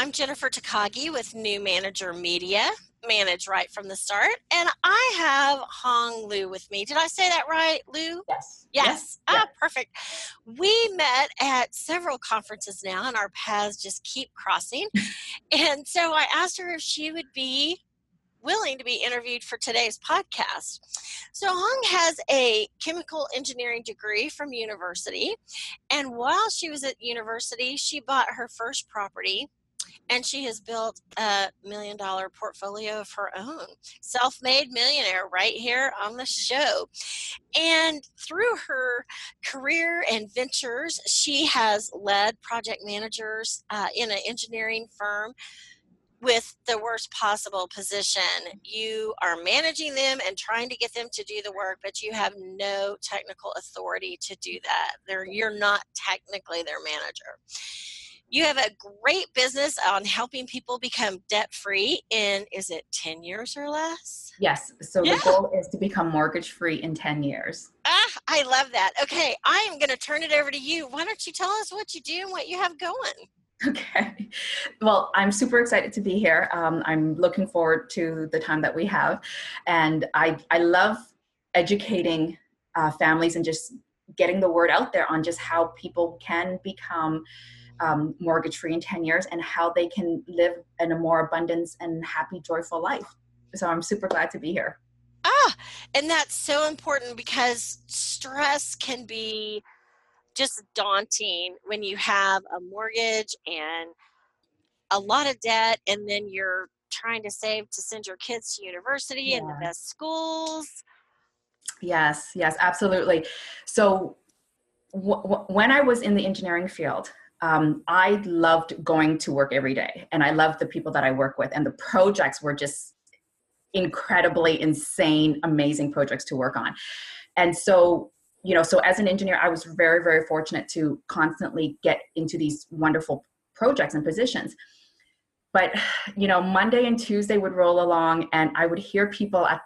I'm Jennifer Takagi with New Manager Media, Manage Right from the Start, and I have Hong Lu with me. Did I say that right, Liu? Yes. Yes. yes. Ah, perfect. We met at several conferences now, and our paths just keep crossing. and so I asked her if she would be willing to be interviewed for today's podcast. So Hong has a chemical engineering degree from university, and while she was at university, she bought her first property and she has built a million dollar portfolio of her own. Self made millionaire right here on the show. And through her career and ventures, she has led project managers uh, in an engineering firm with the worst possible position. You are managing them and trying to get them to do the work, but you have no technical authority to do that. They're, you're not technically their manager. You have a great business on helping people become debt free in, is it 10 years or less? Yes. So yeah. the goal is to become mortgage free in 10 years. Ah, I love that. Okay, I am going to turn it over to you. Why don't you tell us what you do and what you have going? Okay. Well, I'm super excited to be here. Um, I'm looking forward to the time that we have. And I, I love educating uh, families and just getting the word out there on just how people can become um, mortgage free in 10 years and how they can live in a more abundance and happy, joyful life. So I'm super glad to be here. Ah, and that's so important because stress can be just daunting when you have a mortgage and a lot of debt and then you're trying to save to send your kids to university yeah. and the best schools yes yes absolutely so w- w- when i was in the engineering field um, i loved going to work every day and i loved the people that i work with and the projects were just incredibly insane amazing projects to work on. And so you know, so as an engineer, I was very, very fortunate to constantly get into these wonderful projects and positions. But, you know, Monday and Tuesday would roll along and I would hear people at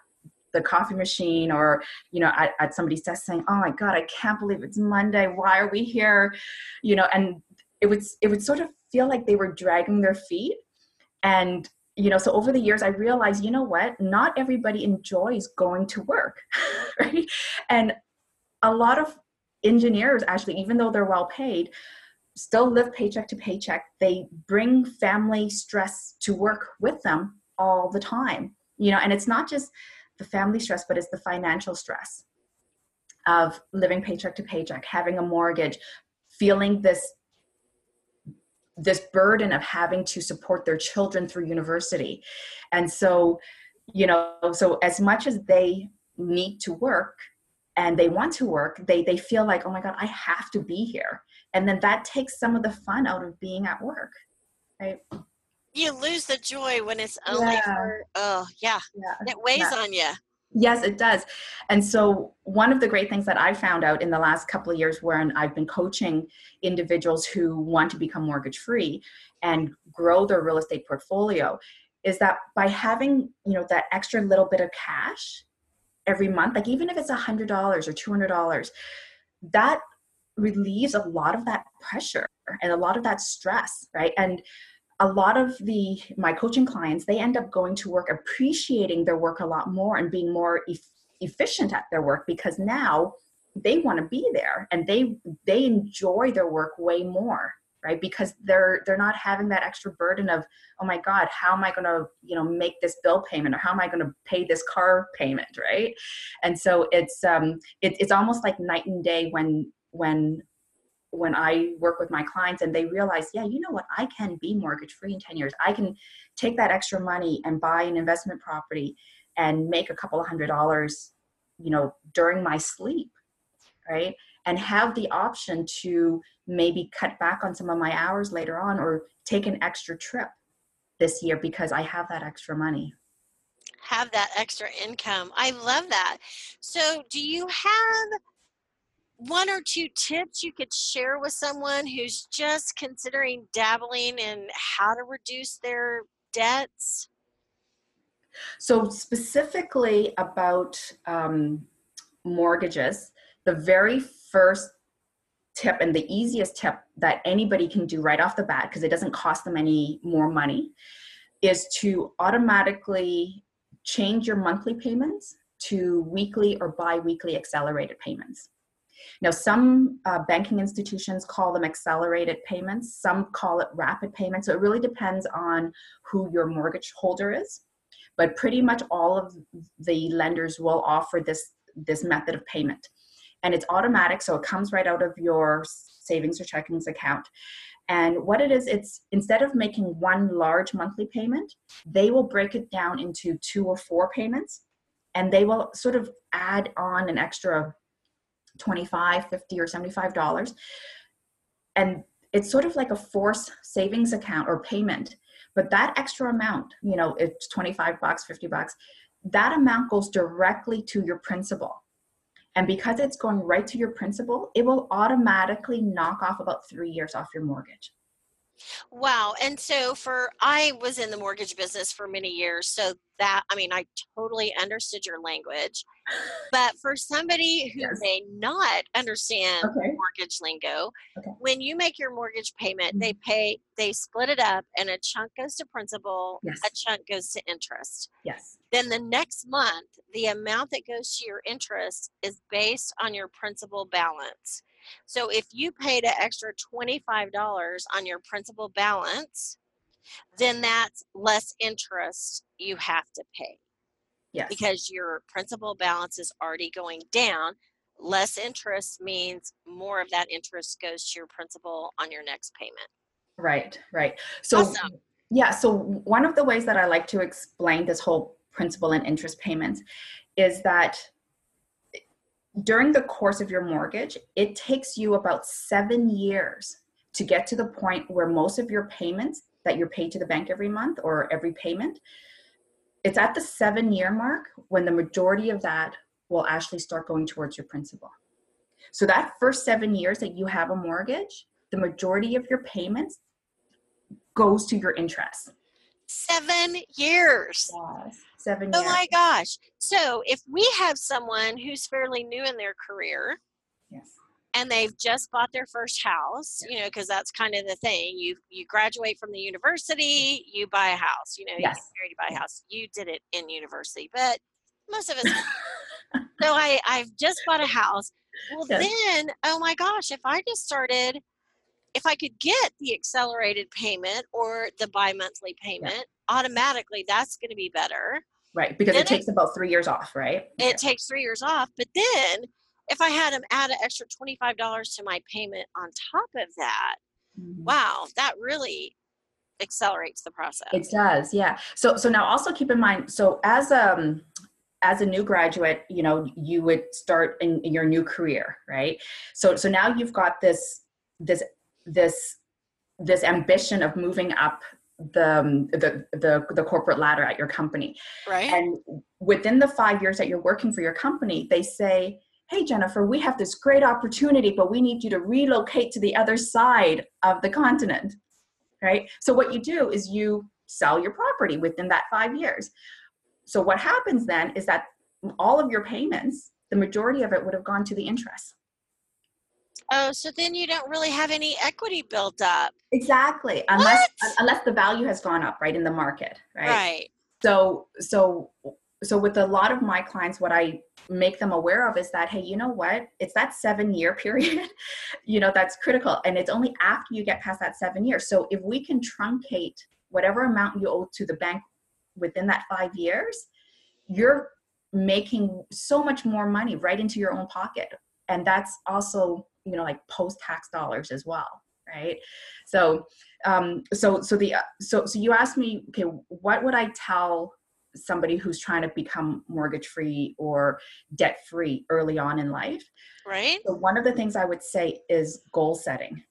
the coffee machine or you know at, at, somebody's desk saying oh my god i can't believe it's monday. Why are we here? You know and it would it would sort of feel like they were dragging their feet. And you know so over the years i realized you know what? Not everybody enjoys going to work right? And a lot of engineers actually even though they're well paid still live paycheck to paycheck. They bring family stress to work with them all the time you know? And it's not just the family stress but it's the financial stress of living paycheck to paycheck having a mortgage feeling this this burden of having to support their children through university and so you know so as much as they need to work and they want to work they they feel like oh my god i have to be here and then that takes some of the fun out of being at work right you lose the joy when it's only yeah. for oh yeah, yeah. it weighs yeah. on you yes it does. And so one of the great things that i found out in the last couple of years when i've been coaching individuals who want to become mortgage free and grow their real estate portfolio is that by having you know that extra little bit of cash every month like even if it's a hundred dollars or two hundred dollars that relieves a lot of that pressure and a lot of that stress right? And a lot of the my coaching clients they end up going to work appreciating their work a lot more and being more e- efficient at their work because now they want to be there and they they enjoy their work way more right? Because they're they're not having that extra burden of oh my god how am i going to you know make this bill payment or how am i going to pay this car payment right? And so it's um it, it's almost like night and day when when when I work with my clients and they realize, yeah, you know what, I can be mortgage free in 10 years. I can take that extra money and buy an investment property and make a couple of hundred dollars, you know, during my sleep, right? And have the option to maybe cut back on some of my hours later on or take an extra trip this year because I have that extra money. Have that extra income. I love that. So, do you have one or two tips you could share with someone who's just considering dabbling in how to reduce their debts? So, specifically about um, mortgages, the very first tip and the easiest tip that anybody can do right off the bat, because it doesn't cost them any more money, is to automatically change your monthly payments to weekly or bi weekly accelerated payments. Now, some uh, banking institutions call them accelerated payments, some call it rapid payments. So it really depends on who your mortgage holder is. But pretty much all of the lenders will offer this, this method of payment. And it's automatic, so it comes right out of your savings or checkings account. And what it is, it's instead of making one large monthly payment, they will break it down into two or four payments and they will sort of add on an extra 25 50 or 75 dollars. And it's sort of like a force savings account or payment but that extra amount you know it's 25 bucks 50 bucks that amount goes directly to your principal. And because it's going right to your principal it will automatically knock off about three years off your mortgage Wow. And so for I was in the mortgage business for many years. So that I mean I totally understood your language. But for somebody who yes. may not understand okay. mortgage lingo, okay. when you make your mortgage payment, mm-hmm. they pay they split it up and a chunk goes to principal, yes. a chunk goes to interest. Yes. Then the next month, the amount that goes to your interest is based on your principal balance. So if you paid an extra $25 on your principal balance, then that's less interest you have to pay. Yes. Because your principal balance is already going down. Less interest means more of that interest goes to your principal on your next payment. Right, right. So, awesome. yeah, so one of the ways that I like to explain this whole principal and interest payments is that during the course of your mortgage, it takes you about seven years to get to the point where most of your payments that you're paid to the bank every month or every payment, it's at the seven year mark when the majority of that will actually start going towards your principal. So that first seven years that you have a mortgage, the majority of your payments goes to your interest. Seven years. Yes, seven oh years. Oh my gosh. So if we have someone who's fairly new in their career, yes. and they've just bought their first house, yes. you know, because that's kind of the thing. You you graduate from the university, you buy a house, you know, yes. you get married, you buy a house. You did it in university, but most of us so I, I've just bought a house. Well yes. then, oh my gosh, if I just started if I could get the accelerated payment or the bi-monthly payment, yeah. automatically that's going to be better. Right, because then it takes it, about three years off, right? It yeah. takes three years off, but then if I had them add an extra twenty-five dollars to my payment on top of that, mm-hmm. wow, that really accelerates the process. It does, yeah. So, so now also keep in mind, so as um as a new graduate, you know, you would start in, in your new career, right? So, so now you've got this this this this ambition of moving up the, um, the the the corporate ladder at your company. Right. And within the five years that you're working for your company they say hey jennifer we have this great opportunity but we need you to relocate to the other side of the continent. Right? So what you do is you sell your property within that five years. So what happens then is that all of your payments the majority of it would have gone to the interest Oh, so then you don't really have any equity built up. Exactly. Unless what? unless the value has gone up, right, in the market, right? Right. So so so with a lot of my clients what i make them aware of is that hey you know what it's that seven year period you know that's critical and it's only after you get past that seven years so if we can truncate whatever amount you owe to the bank within that five years you're making so much more money right into your own pocket and that's also you know like post tax dollars as well right? So um so so the so so you asked me okay what would i tell somebody who's trying to become mortgage free or debt free early on in life? Right. So one of the things i would say is goal setting.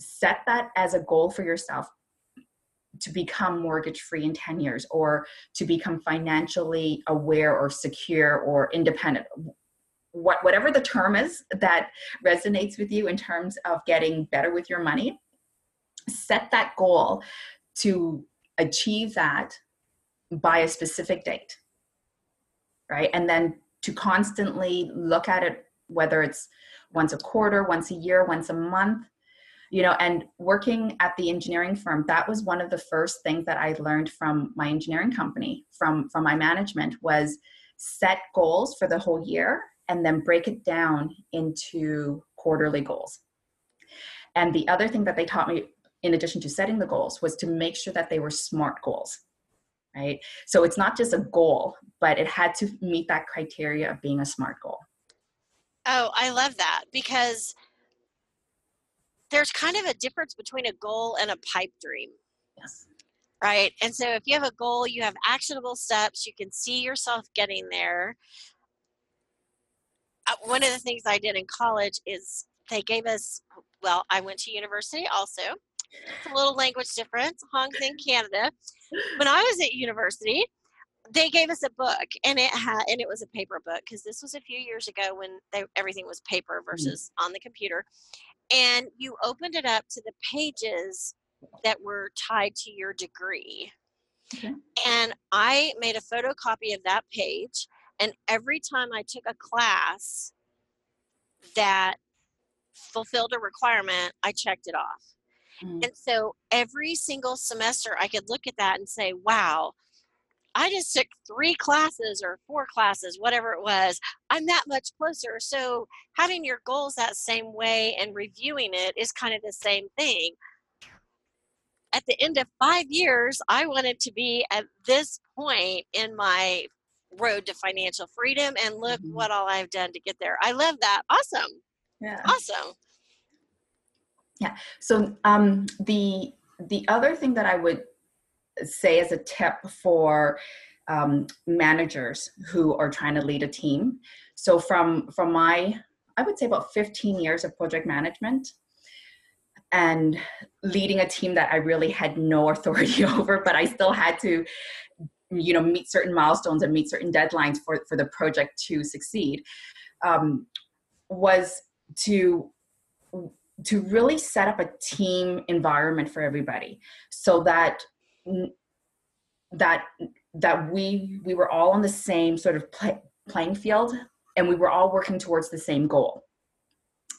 Set that as a goal for yourself to become mortgage free in 10 years or to become financially aware or secure or independent what whatever the term is that resonates with you in terms of getting better with your money set that goal to achieve that by a specific date right? And then to constantly look at it whether it's once a quarter once a year once a month you know and working at the engineering firm that was one of the first things that i learned from my engineering company from from my management was set goals for the whole year and then break it down into quarterly goals and the other thing that they taught me in addition to setting the goals was to make sure that they were smart goals right so it's not just a goal but it had to meet that criteria of being a smart goal oh i love that because there's kind of a difference between a goal and a pipe dream. Yes. Right. And so if you have a goal, you have actionable steps, you can see yourself getting there. Uh, one of the things I did in college is they gave us, well, I went to university also. It's a little language difference, Hong Kong, Canada. When I was at university, they gave us a book and it had and it was a paper book because this was a few years ago when they, everything was paper versus mm-hmm. on the computer and you opened it up to the pages that were tied to your degree. Okay. And I made a photocopy of that page. And every time I took a class that fulfilled a requirement, I checked it off. Mm. And so every single semester, I could look at that and say, wow, I just took three classes or four classes, whatever it was. I'm that much closer. So having your goals that same way and reviewing it is kind of the same thing. At the end of five years, I wanted to be at this point in my road to financial freedom and look mm-hmm. what all I've done to get there. I love that. Awesome. Yeah. Awesome. Yeah. So um the the other thing that I would say as a tip for um, managers who are trying to lead a team. So from from my I would say about 15 years of project management and leading a team that I really had no authority over, but I still had to you know meet certain milestones and meet certain deadlines for for the project to succeed um, was to to really set up a team environment for everybody so that that that we we were all on the same sort of play, playing field and we were all working towards the same goal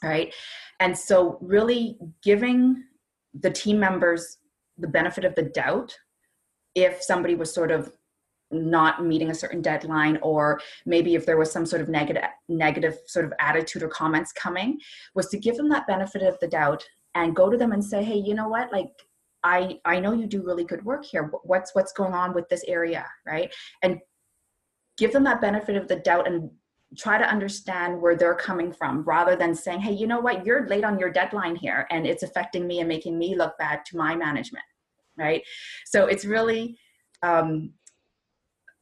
right? And so really giving the team members the benefit of the doubt if somebody was sort of not meeting a certain deadline or maybe if there was some sort of negative negative sort of attitude or comments coming was to give them that benefit of the doubt and go to them and say hey you know what like I I know you do really good work here. What's what's going on with this area, right? And give them that benefit of the doubt and try to understand where they're coming from rather than saying, "Hey, you know what? You're late on your deadline here and it's affecting me and making me look bad to my management." Right? So it's really um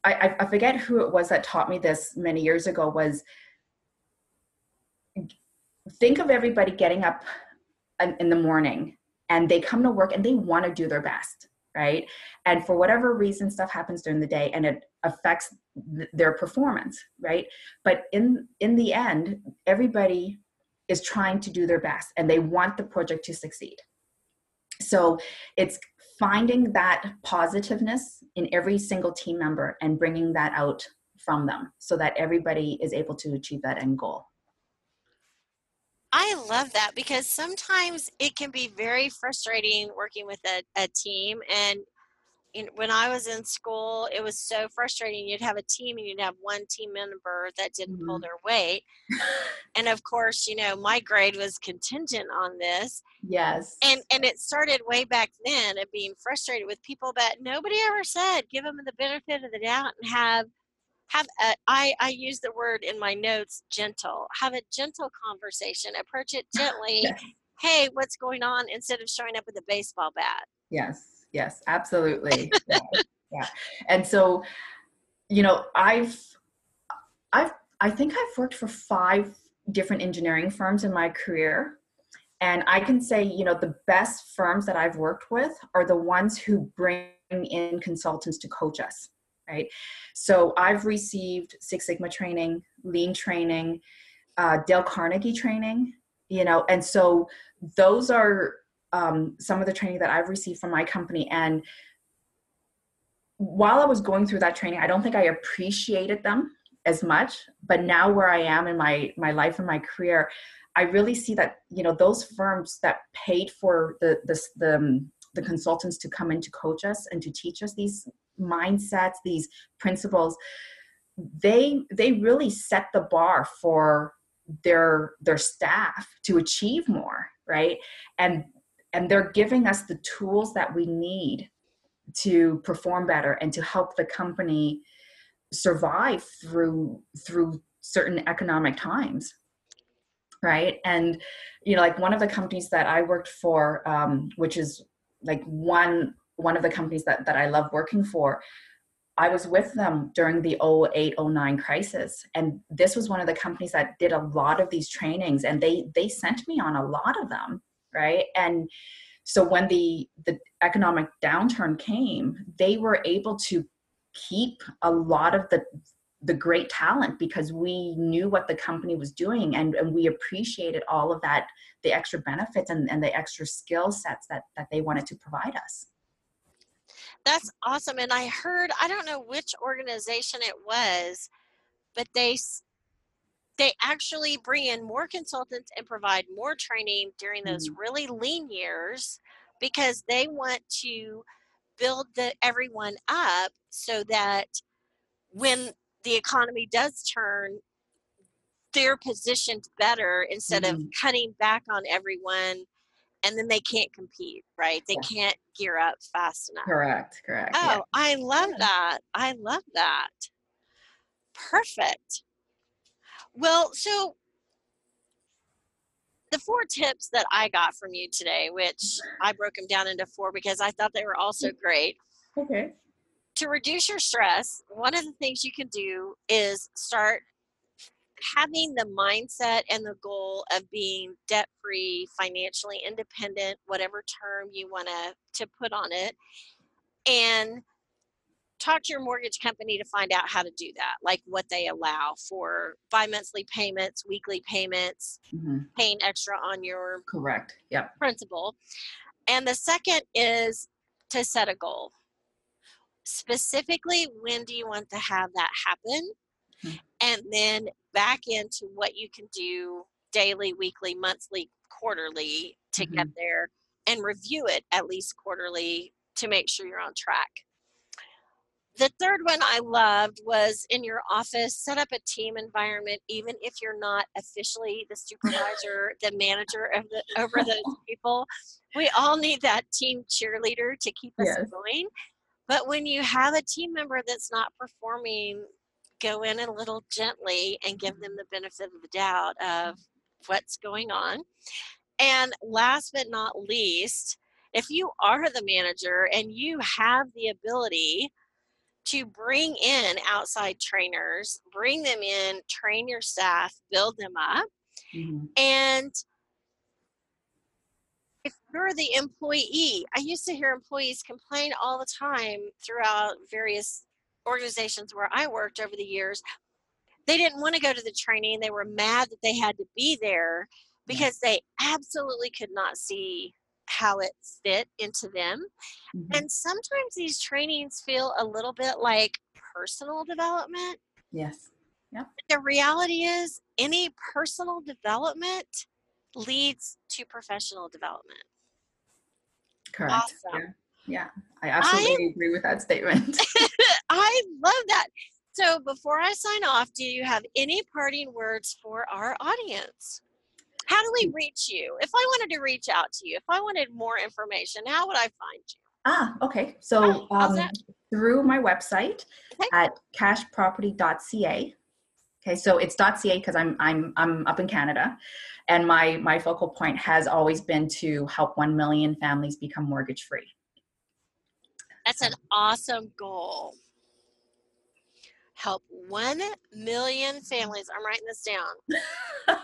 I, I forget who it was that taught me this many years ago was think of everybody getting up in the morning and they come to work and they want to do their best right? And for whatever reason stuff happens during the day and it affects th- their performance right? But in in the end everybody is trying to do their best and they want the project to succeed. So it's finding that positiveness in every single team member and bringing that out from them so that everybody is able to achieve that end goal. I love that because sometimes it can be very frustrating working with a, a team and when I was in school, it was so frustrating. You'd have a team and you'd have one team member that didn't mm-hmm. pull their weight. and of course, you know, my grade was contingent on this. Yes. And and it started way back then of being frustrated with people that nobody ever said give them the benefit of the doubt and have have a, I, I use the word in my notes gentle have a gentle conversation approach it gently yes. Hey what's going on? Instead of showing up with a baseball bat. Yes yes absolutely. Yeah. yeah. And so you know i've i've i think i've worked for five different engineering firms in my career. And i can say you know the best firms that i've worked with are the ones who bring in consultants to coach us right? So i've received six sigma training lean training uh, dale carnegie training you know and so those are um, some of the training that I've received from my company. And while I was going through that training, I don't think I appreciated them as much. But now, where I am in my my life and my career, I really see that you know those firms that paid for the the the, um, the consultants to come in to coach us and to teach us these mindsets, these principles. They they really set the bar for their their staff to achieve more right? And and they're giving us the tools that we need to perform better and to help the company survive through through certain economic times right? And you know like one of the companies that i worked for um, which is like one one of the companies that, that i love working for i was with them during the 08 09 crisis and this was one of the companies that did a lot of these trainings and they they sent me on a lot of them right? And so when the the economic downturn came they were able to keep a lot of the the great talent because we knew what the company was doing and, and we appreciated all of that the extra benefits and, and the extra skill sets that that they wanted to provide us that's awesome and i heard i don't know which organization it was but they they actually bring in more consultants and provide more training during those mm-hmm. really lean years because they want to build the, everyone up so that when the economy does turn they're positioned better instead mm-hmm. of cutting back on everyone and then they can't compete right they yeah. can't gear up fast enough correct correct oh yeah. i love that i love that perfect well, so the four tips that I got from you today, which I broke them down into four because I thought they were also mm. great. Okay. To reduce your stress, one of the things you can do is start having the mindset and the goal of being debt free, financially independent, whatever term you want to to put on it. And talk to your mortgage company to find out how to do that, like what they allow for bi-monthly payments, weekly payments, mm-hmm. paying extra on your correct, yep, principal. And the second is to set a goal. Specifically, when do you want to have that happen? Mm-hmm. And then back into what you can do daily, weekly, monthly, quarterly to mm-hmm. get there and review it at least quarterly to make sure you're on track the third one I loved was in your office, set up a team environment, even if you're not officially the supervisor, the manager of the, over those people. We all need that team cheerleader to keep us yes. going. But when you have a team member that's not performing, go in a little gently and give them the benefit of the doubt of what's going on. And last but not least, if you are the manager and you have the ability to bring in outside trainers, bring them in, train your staff, build them up. Mm-hmm. And if you're the employee, I used to hear employees complain all the time throughout various organizations where I worked over the years. They didn't want to go to the training. They were mad that they had to be there because they absolutely could not see how it fit into them. Mm-hmm. And sometimes these trainings feel a little bit like personal development. Yes. Yep. The reality is, any personal development leads to professional development. Correct. Awesome. Yeah, I absolutely I, agree with that statement. I love that. So before I sign off, do you have any parting words for our audience? How do we reach you? If I wanted to reach out to you, if I wanted more information, how would I find you? Ah, okay. So oh, um, through my website okay. at cashproperty.ca. Okay, so it's .ca because I'm I'm I'm up in Canada, and my my focal point has always been to help one million families become mortgage free. That's an awesome goal. Help one million families. I'm writing this down.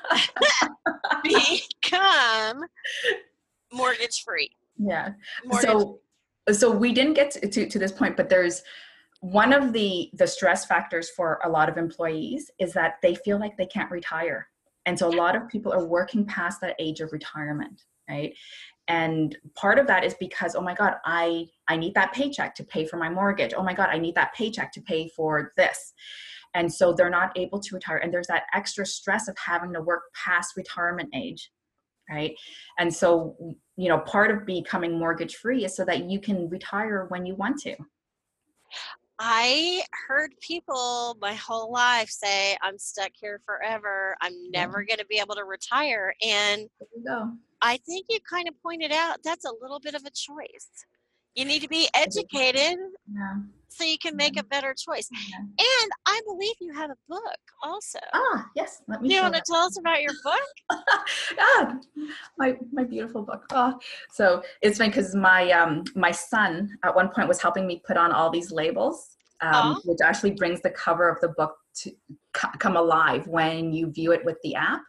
become mortgage free. Yeah. Mortgage so so we didn't get to, to, to this point, but there's one of the the stress factors for a lot of employees is that they feel like they can't retire and so a lot of people are working past that age of retirement right and part of that is because oh my god i i need that paycheck to pay for my mortgage. Oh my god i need that paycheck to pay for this. And so they're not able to retire. And there's that extra stress of having to work past retirement age right? And so you know part of becoming mortgage free is so that you can retire when you want to. I heard people my whole life say, I'm stuck here forever. I'm never going to be able to retire. And I think you kind of pointed out that's a little bit of a choice. You need to be educated yeah. so you can make yeah. a better choice. Yeah. And I believe you have a book also. Ah, yes. Let me. Do you want to tell us about your book? ah, my my beautiful book. Oh, so it's funny because my um my son at one point was helping me put on all these labels, um, oh. which actually brings the cover of the book to come alive when you view it with the app.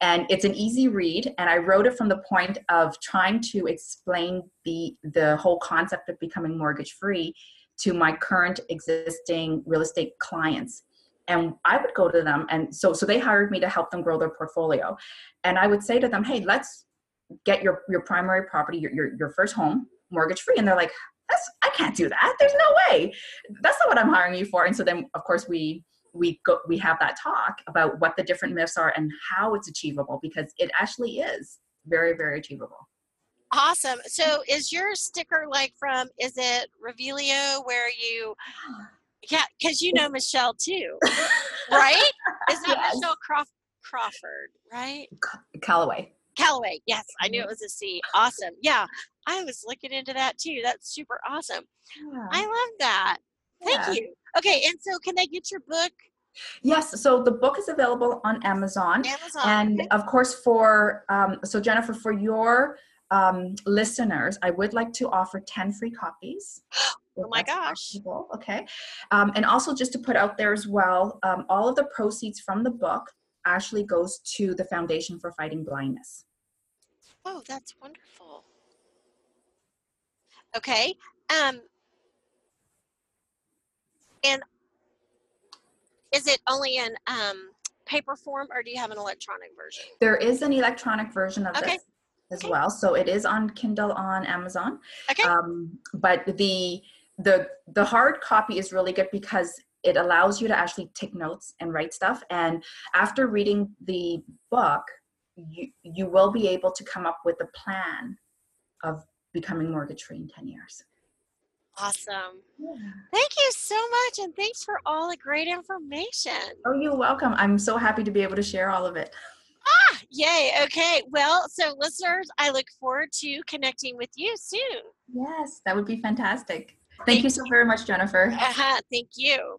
And it's an easy read and i wrote it from the point of trying to explain the the whole concept of becoming mortgage free to my current existing real estate clients. And i would go to them and so so they hired me to help them grow their portfolio. And i would say to them hey let's get your your primary property your your, your first home mortgage free and they're like that's i can't do that. There's no way. That's not what i'm hiring you for. And so then of course we we go we have that talk about what the different myths are and how it's achievable because it actually is very very achievable. Awesome. So is your sticker like from is it revelio where you yeah because you know michelle too right? Is that yes. michelle Crawf- crawford right? Callaway callaway yes i knew it was a c awesome yeah i was looking into that too that's super awesome yeah. i love that thank yeah. you Okay, and so can I get your book? Yes, so the book is available on Amazon. Amazon. And okay. of course, for um, so Jennifer, for your um, listeners, I would like to offer 10 free copies. oh my gosh. Possible. Okay. Um, and also, just to put out there as well, um, all of the proceeds from the book actually goes to the Foundation for Fighting Blindness. Oh, that's wonderful. Okay. Um, and is it only in um, paper form or do you have an electronic version? There is an electronic version of okay. this as okay. well. So it is on Kindle on Amazon. Okay. Um, but the the the hard copy is really good because it allows you to actually take notes and write stuff. And after reading the book, you you will be able to come up with a plan of becoming mortgage free in 10 years. Awesome. Yeah. Thank you so much. And thanks for all the great information. Oh, you're welcome. I'm so happy to be able to share all of it. Ah, yay. Okay. Well, so listeners, I look forward to connecting with you soon. Yes, that would be fantastic. Thank, Thank you so very much, Jennifer. Uh-huh. Thank you.